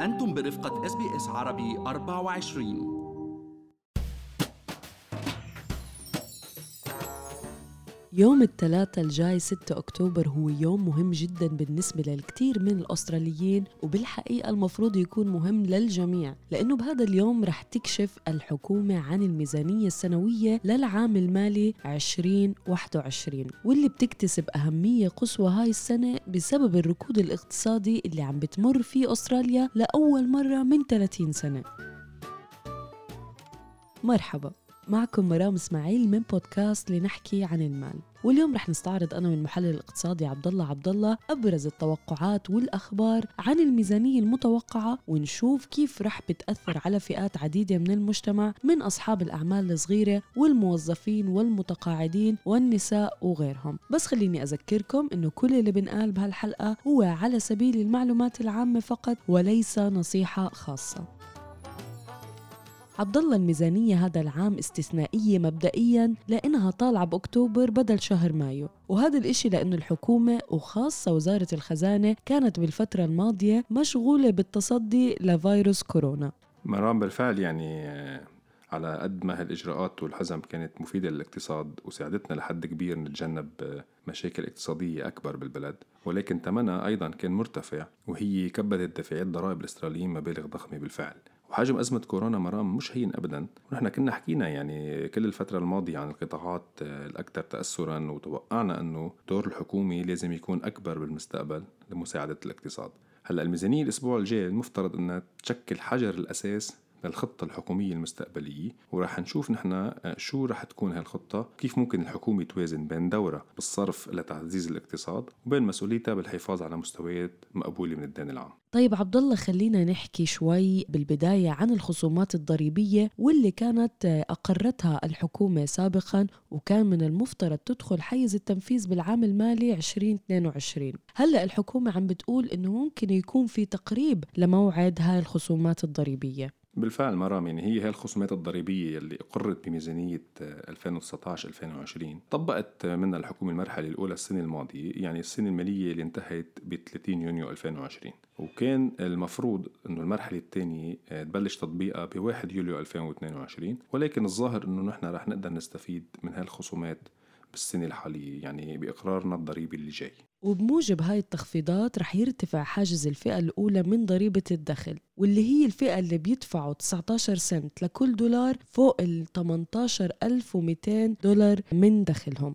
أنتم برفقة اس عربي 24 يوم الثلاثاء الجاي 6 أكتوبر هو يوم مهم جدا بالنسبة للكثير من الأستراليين وبالحقيقة المفروض يكون مهم للجميع لأنه بهذا اليوم رح تكشف الحكومة عن الميزانية السنوية للعام المالي 2021 واللي بتكتسب أهمية قصوى هاي السنة بسبب الركود الاقتصادي اللي عم بتمر فيه أستراليا لأول مرة من 30 سنة. مرحبا. معكم مرام إسماعيل من بودكاست لنحكي عن المال. واليوم رح نستعرض أنا والمحلل الاقتصادي عبد الله عبد الله أبرز التوقعات والأخبار عن الميزانية المتوقعة ونشوف كيف رح بتأثر على فئات عديدة من المجتمع من أصحاب الأعمال الصغيرة والموظفين والمتقاعدين والنساء وغيرهم. بس خليني أذكركم إنه كل اللي بنقال بهالحلقة هو على سبيل المعلومات العامة فقط وليس نصيحة خاصة. عبد الله الميزانية هذا العام استثنائية مبدئيا لأنها طالعة بأكتوبر بدل شهر مايو. وهذا الإشي لأنه الحكومة وخاصة وزارة الخزانة كانت بالفترة الماضية مشغولة بالتصدي لفيروس كورونا. مرام بالفعل يعني على قد ما هالإجراءات والحزم كانت مفيدة للاقتصاد وساعدتنا لحد كبير نتجنب مشاكل اقتصادية أكبر بالبلد. ولكن ثمنها أيضا كان مرتفع وهي كبدت دافعي الضرائب الأستراليين مبالغ ضخمة بالفعل. وحجم أزمة كورونا مرام مش هين أبدا. ونحن كنا حكينا يعني كل الفترة الماضية عن القطاعات الأكثر تأثرا وتوقعنا أنه دور الحكومة لازم يكون أكبر بالمستقبل لمساعدة الاقتصاد. هلأ الميزانية الأسبوع الجاي المفترض أنها تشكل حجر الأساس للخطة الحكومية المستقبلية وراح نشوف نحن آه، شو راح تكون هالخطة كيف ممكن الحكومة توازن بين دورها بالصرف لتعزيز الاقتصاد وبين مسؤوليتها بالحفاظ على مستويات مقبولة من الدين العام. طيب عبد الله خلينا نحكي شوي بالبداية عن الخصومات الضريبية واللي كانت آه، أقرتها الحكومة سابقا وكان من المفترض تدخل حيز التنفيذ بالعام المالي 2022 هلأ الحكومة عم بتقول إنه ممكن يكون في تقريب لموعد هاي الخصومات الضريبية. بالفعل مرام يعني هي هي الخصومات الضريبية اللي أقرت بميزانية 2019-2020 طبقت منها الحكومة المرحلة الأولى السنة الماضية يعني السنة المالية اللي انتهت ب 30 يونيو 2020 وكان المفروض أنه المرحلة الثانية تبلش تطبيقها ب 1 يوليو 2022 ولكن الظاهر أنه نحن رح نقدر نستفيد من هالخصومات بالسنة الحالية يعني بإقرارنا الضريبي اللي جاي. وبموجب هاي التخفيضات رح يرتفع حاجز الفئة الأولى من ضريبة الدخل واللي هي الفئة اللي بيدفعوا 19 سنت لكل دولار فوق ال 18200 دولار من دخلهم.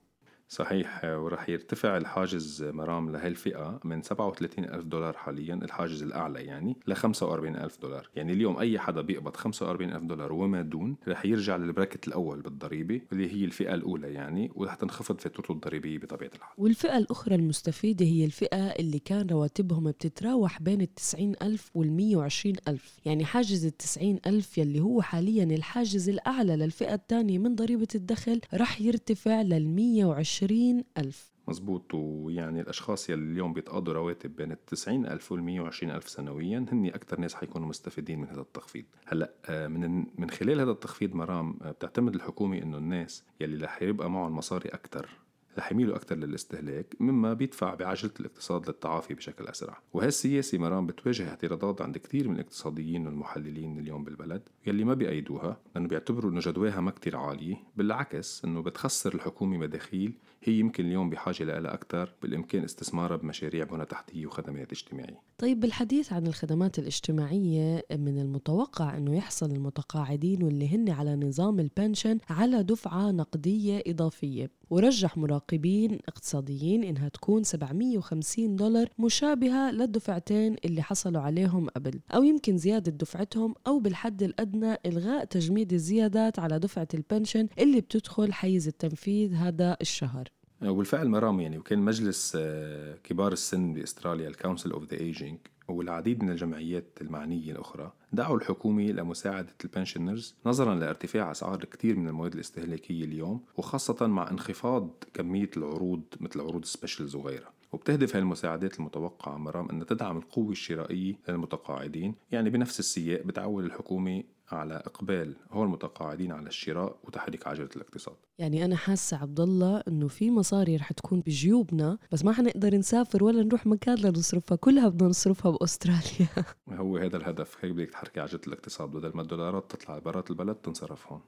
صحيح ورح يرتفع الحاجز مرام لهالفئة من 37 ألف دولار حاليا الحاجز الأعلى يعني ل 45 ألف دولار. يعني اليوم أي حدا بيقبض 45 ألف دولار وما دون رح يرجع للبراكت الأول بالضريبة اللي هي الفئة الأولى يعني ورح تنخفض فاتورته الضريبية بطبيعة الحال. والفئة الأخرى المستفيدة هي الفئة اللي كان رواتبهم بتتراوح بين ال 90 ألف وال 120 ألف. يعني حاجز ال 90 ألف يلي هو حاليا الحاجز الأعلى للفئة الثانية من ضريبة الدخل رح يرتفع لل 120 عشرين ألف. مزبوط ويعني الأشخاص يلي اليوم بيتقاضوا رواتب بين التسعين ألف والمية وعشرين ألف سنويا هن أكثر ناس حيكونوا مستفيدين من هذا التخفيض. هلأ آه، من من خلال هذا التخفيض مرام آه، بتعتمد الحكومة إنه الناس يلي رح يبقى معهم مصاري أكثر رح يميلوا أكثر للاستهلاك مما بيدفع بعجلة الاقتصاد للتعافي بشكل أسرع. وهالسياسة مرام بتواجه اعتراضات عند كثير من الاقتصاديين والمحللين اليوم بالبلد يلي ما بيأيدوها لأنه بيعتبروا أنه جدواها ما كتير عالية بالعكس أنه بتخسر الحكومة مداخيل هي يمكن اليوم بحاجة لها أكثر بالإمكان استثمارها بمشاريع بنى تحتية وخدمات اجتماعية. طيب بالحديث عن الخدمات الاجتماعية من المتوقع أنه يحصل المتقاعدين واللي هن على نظام البنشن على دفعة نقدية إضافية. ورجح مراقبين اقتصاديين إنها تكون 750 دولار مشابهة للدفعتين اللي حصلوا عليهم قبل أو يمكن زيادة دفعتهم أو بالحد الأدنى إلغاء تجميد الزيادات على دفعة ال pension اللي بتدخل حيز التنفيذ هذا الشهر. وبالفعل مرام يعني وكان مجلس آه، كبار السن بأستراليا ال Council of the Ageing والعديد من الجمعيات المعنية الأخرى دعوا الحكومة لمساعدة ال pensioners نظرا لارتفاع أسعار كثير من المواد الاستهلاكية اليوم وخاصة مع انخفاض كمية العروض مثل عروض specials وغيرها وبتهدف هاي المساعدات المتوقعة مرام أن تدعم القوة الشرائية للمتقاعدين يعني بنفس السياق بتعول الحكومة على إقبال هو المتقاعدين على الشراء وتحريك عجلة الاقتصاد. يعني أنا حاسة عبد الله إنه في مصاري رح تكون بجيوبنا بس ما حنقدر نسافر ولا نروح مكان لنصرفها كلها بدنا نصرفها بأستراليا. هو هذا الهدف. هيك بدك تحركي عجلة الاقتصاد. بدل ما الدولارات تطلع برات البلد تنصرف هون.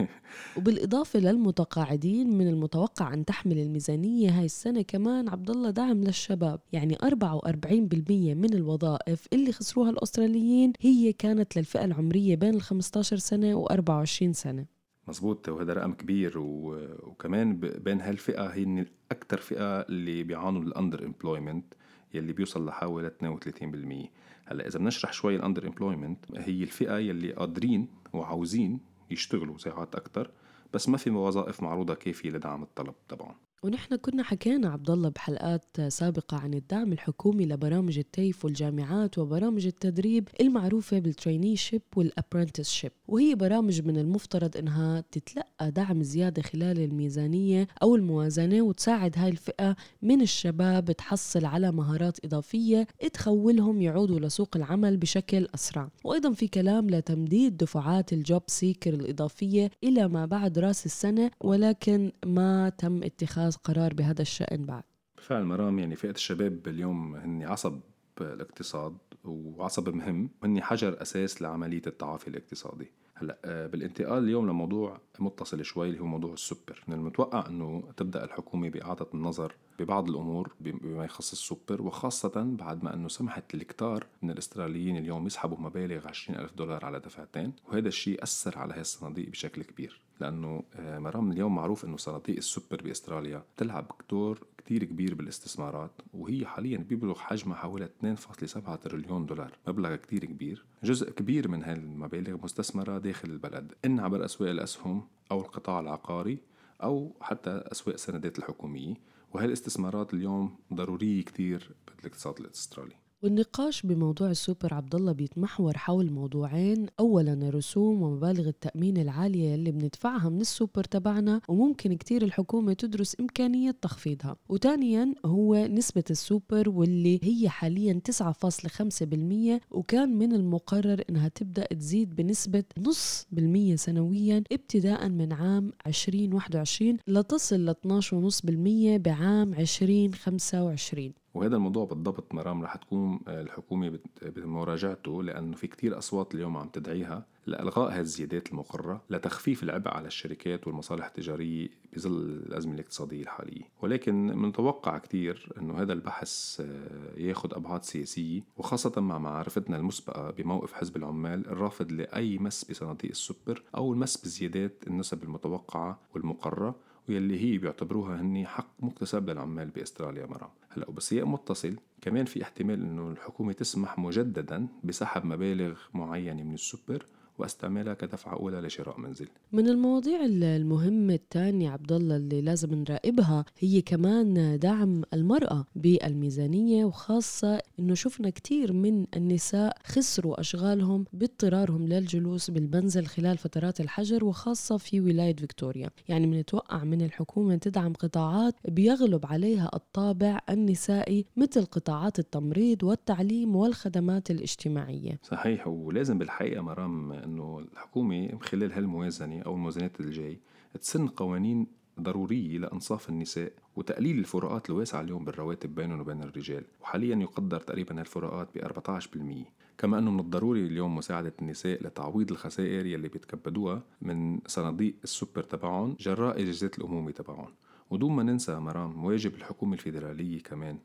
وبالإضافة للمتقاعدين من المتوقع أن تحمل الميزانية هاي السنة كمان عبد الله دعم للشباب. يعني 44% من الوظائف اللي خسروها الأستراليين هي كانت للفئة العمرية بين ال 15 سنة و 24 سنة. مزبوط وهذا رقم كبير. وكمان. بين هالفئة هي أكثر فئة اللي بيعانوا من ال underemployment يلي بيوصل لحوالي 32% هلأ إذا بنشرح شوي ال underemployment هي الفئة يلي قادرين وعاوزين يشتغلوا ساعات أكثر بس ما في وظائف معروضة كافية لدعم الطلب تبعهم ونحن كنا حكينا عبد الله بحلقات سابقة عن الدعم الحكومي لبرامج ال TAFE والجامعات وبرامج التدريب المعروفة بال traineeship وال apprenticeship وهي برامج من المفترض إنها تتلقى دعم زيادة خلال الميزانية أو الموازنة وتساعد هاي الفئة من الشباب تحصل على مهارات إضافية تخولهم يعودوا لسوق العمل بشكل أسرع. وأيضا في كلام لتمديد دفعات ال JobSeeker الإضافية إلى ما بعد راس السنة ولكن ما تم اتخاذ قرار بهذا الشأن بعد؟ بالفعل مرام يعني فئة الشباب اليوم هن عصب الاقتصاد. وعصب مهم وهن حجر أساس لعملية التعافي الاقتصادي. هلأ آه، بالانتقال اليوم لموضوع متصل شوي اللي هو موضوع السوبر. من المتوقع إنه تبدأ الحكومة بإعادة النظر ببعض الأمور بما يخص السوبر وخاصة بعد ما إنه سمحت للكتار من الأستراليين اليوم يسحبوا مبالغ 20 ألف دولار على دفعتين وهذا الشيء أثر على هذه الصناديق بشكل كبير. لأنه آه، مرام اليوم معروف إنه صناديق السوبر بأستراليا تلعب دور كتير كبير بالاستثمارات وهي حاليا بيبلغ حجمها حوالي 2.7 تريليون دولار مبلغ كتير كبير. جزء كبير من هذه المبالغ مستثمرة داخل البلد إن عبر أسواق الأسهم أو القطاع العقاري أو حتى أسواق السندات الحكومية وهي الاستثمارات اليوم ضرورية كتير بالاقتصاد الأسترالي. والنقاش بموضوع السوبر عبد الله بيتمحور حول موضوعين. اولا الرسوم ومبالغ التأمين العالية اللي بندفعها من السوبر تبعنا وممكن كتير الحكومة تدرس إمكانية تخفيضها. وثانيا هو نسبة السوبر واللي هي حاليا 9.5% وكان من المقرر إنها تبدأ تزيد بنسبة نص بالمية سنويا ابتداء من عام 2021 لتصل ل 12.5% بعام 2025 وهذا الموضوع بالضبط مرام رح تكون آه، الحكومة بمراجعته لأنه في كتير أصوات اليوم عم تدعيها لإلغاء هالزيادات المقررة لتخفيف العبء على الشركات والمصالح التجارية بظل الأزمة الاقتصادية الحالية. ولكن منتوقع كتير أنه هذا البحث آه، ياخد أبعاد سياسية وخاصة مع معرفتنا المسبقة بموقف حزب العمال الرافض لأي مس بصناديق السوبر أو المس بزيادات النسب المتوقعة والمقررة واللي هي بيعتبروها هني حق مكتسب للعمال بأستراليا مرة. هلأ وبسياق متصل كمان في احتمال إنه الحكومة تسمح مجددا بسحب مبالغ معينة من السوبر واستعمالها كدفعة أولى لشراء منزل. من المواضيع المهمة الثانية عبد الله اللي لازم نراقبها هي كمان دعم المرأة بالميزانية وخاصة إنه شفنا كثير من النساء خسروا أشغالهم باضطرارهم للجلوس بالمنزل خلال فترات الحجر وخاصة في ولاية فيكتوريا. يعني بنتوقع من الحكومة تدعم قطاعات بيغلب عليها الطابع النسائي مثل قطاعات التمريض والتعليم والخدمات الاجتماعية. صحيح ولازم بالحقيقة مرام إنه الحكومة خلال هالموازنة أو الموازنات الجاي تسن قوانين ضرورية لإنصاف النساء وتقليل الفروقات الواسعة اليوم بالرواتب بينهم وبين الرجال وحاليا يقدر تقريبا هالفروقات ب 14% كما أنه من الضروري اليوم مساعدة النساء لتعويض الخسائر يلي بيتكبدوها من صناديق السوبر تبعهم جراء إجازات الأمومة تبعهم. ودون ما ننسى مرام واجب الحكومة الفيدرالية كمان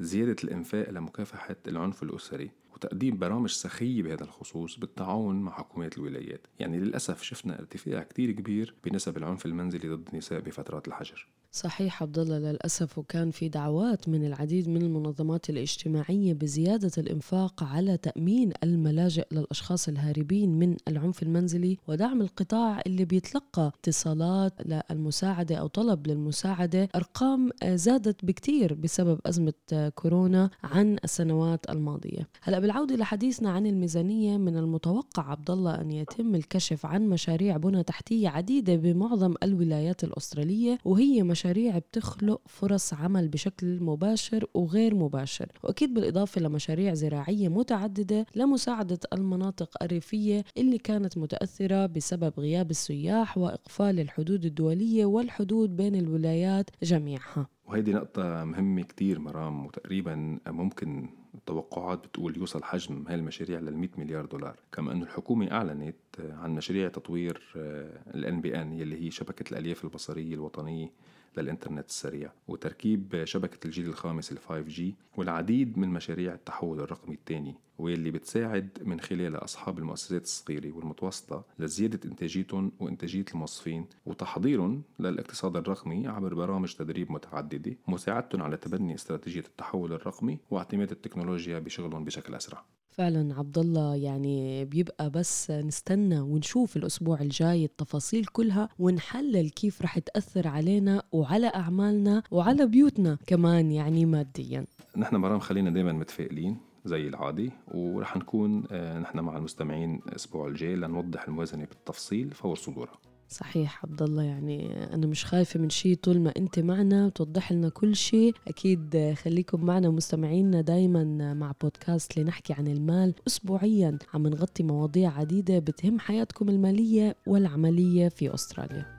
زيادة الإنفاق لمكافحة العنف الأسري وتقديم برامج سخية بهذا الخصوص بالتعاون مع حكومات الولايات. يعني للأسف شفنا ارتفاع كتير كبير بنسب العنف المنزلي ضد النساء بفترات الحجر. صحيح عبد الله للأسف وكان في دعوات من العديد من المنظمات الاجتماعية بزيادة الإنفاق على تأمين الملاجئ للأشخاص الهاربين من العنف المنزلي ودعم القطاع اللي بيتلقى اتصالات للمساعدة أو طلب للمساعدة. أرقام زادت بكثير بسبب أزمة كورونا عن السنوات الماضية. هلأ بالعودة لحديثنا عن الميزانية من المتوقع عبد الله أن يتم الكشف عن مشاريع بنى تحتية عديدة بمعظم الولايات الأسترالية وهي مشاريع بتخلق فرص عمل بشكل مباشر وغير مباشر وأكيد بالإضافة لمشاريع زراعية متعددة لمساعدة المناطق الريفية اللي كانت متأثرة بسبب غياب السياح وإقفال الحدود الدولية والحدود بين الولايات جميعها. وهيدي نقطة مهمة كتير مرام وتقريبا ممكن التوقعات بتقول يوصل حجم هاي المشاريع لل 100 مليار دولار كما أنه الحكومة أعلنت عن مشاريع تطوير ال NBN يلي هي شبكة الألياف البصرية الوطنية للإنترنت السريع وتركيب شبكة الجيل الخامس ال 5G والعديد من مشاريع التحول الرقمي الثاني واللي بتساعد من خلالها أصحاب المؤسسات الصغيرة والمتوسطة لزيادة إنتاجيتهم وإنتاجية الموظفين وتحضيرهم للاقتصاد الرقمي عبر برامج تدريب متعددة ومساعدتهم على تبني استراتيجية التحول الرقمي واعتماد التكنولوجيا بشغلهم بشكل أسرع. فعلا عبد الله يعني بيبقى بس نستنى ونشوف الأسبوع الجاي التفاصيل كلها ونحلل كيف رح تأثر علينا وعلى أعمالنا وعلى بيوتنا كمان يعني ماديا. نحن مرام خلينا دائما متفائلين زي العادي ورح نكون آه، نحن مع المستمعين الأسبوع الجاي لنوضح الموازنة بالتفصيل فور صدورها. صحيح عبد الله يعني أنا مش خايفة من شيء طول ما أنت معنا وتوضح لنا كل شيء أكيد خليكم معنا مستمعينا دايما مع بودكاست لنحكي عن المال. اسبوعيا عم نغطي مواضيع عديدة بتهم حياتكم المالية والعملية في أستراليا.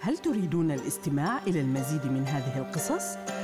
هل تريدون الاستماع إلى المزيد من هذه القصص؟